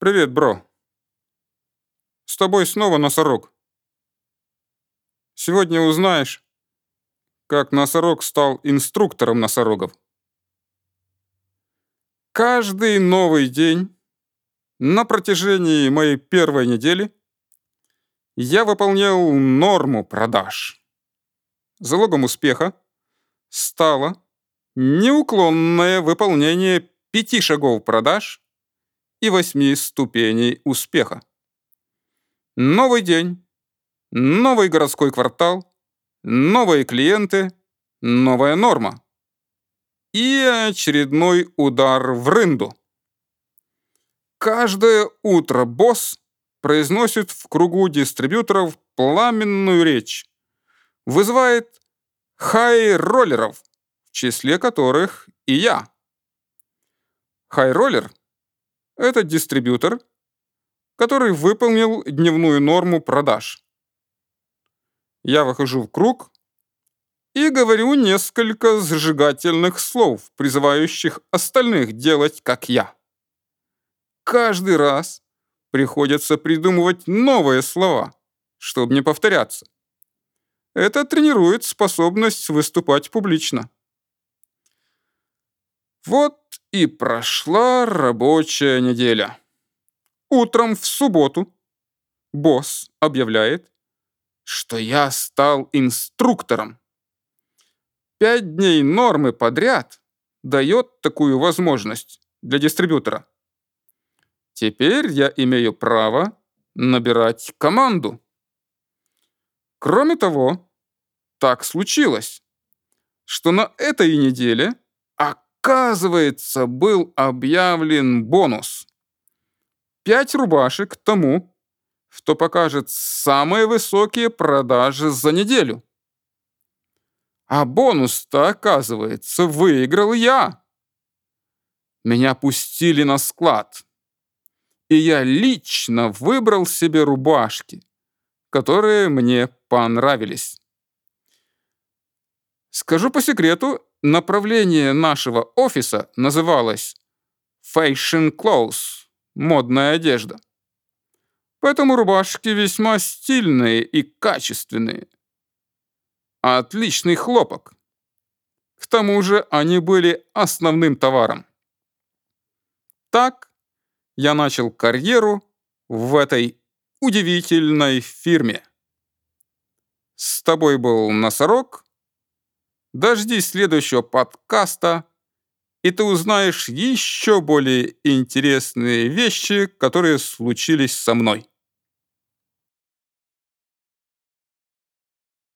Привет, бро. С тобой снова носорог. Сегодня узнаешь, как носорог стал инструктором носорогов. Каждый новый день на протяжении моей первой недели я выполнял норму продаж. Залогом успеха стало неуклонное выполнение пяти шагов продаж и восьми ступеней успеха. Новый день, новый городской квартал, новые клиенты, новая норма и очередной удар в рынду. Каждое утро босс произносит в кругу дистрибьюторов пламенную речь, вызывает хай-роллеров, в числе которых и я. Хай-роллер — это дистрибьютор, который выполнил дневную норму продаж. Я выхожу в круг и говорю несколько зажигательных слов, призывающих остальных делать, как я. Каждый раз приходится придумывать новые слова, чтобы не повторяться. Это тренирует способность выступать публично. Вот и прошла рабочая неделя. Утром в субботу босс объявляет, что я стал инструктором. Пять дней нормы подряд дает такую возможность для дистрибьютора. Теперь я имею право набирать команду. Кроме того, так случилось, что на этой неделе, оказывается, был объявлен бонус. Пять рубашек тому, кто покажет самые высокие продажи за неделю. А бонус-то, оказывается, выиграл я. Меня пустили на склад и я лично выбрал себе рубашки, которые мне понравились. Скажу по секрету, направление нашего офиса называлось Fashion Clothes – модная одежда. Поэтому рубашки весьма стильные и качественные. Отличный хлопок. К тому же они были основным товаром. Так я начал карьеру в этой удивительной фирме. С тобой был Носорог. Дождись следующего подкаста, и ты узнаешь еще более интересные вещи, которые случились со мной.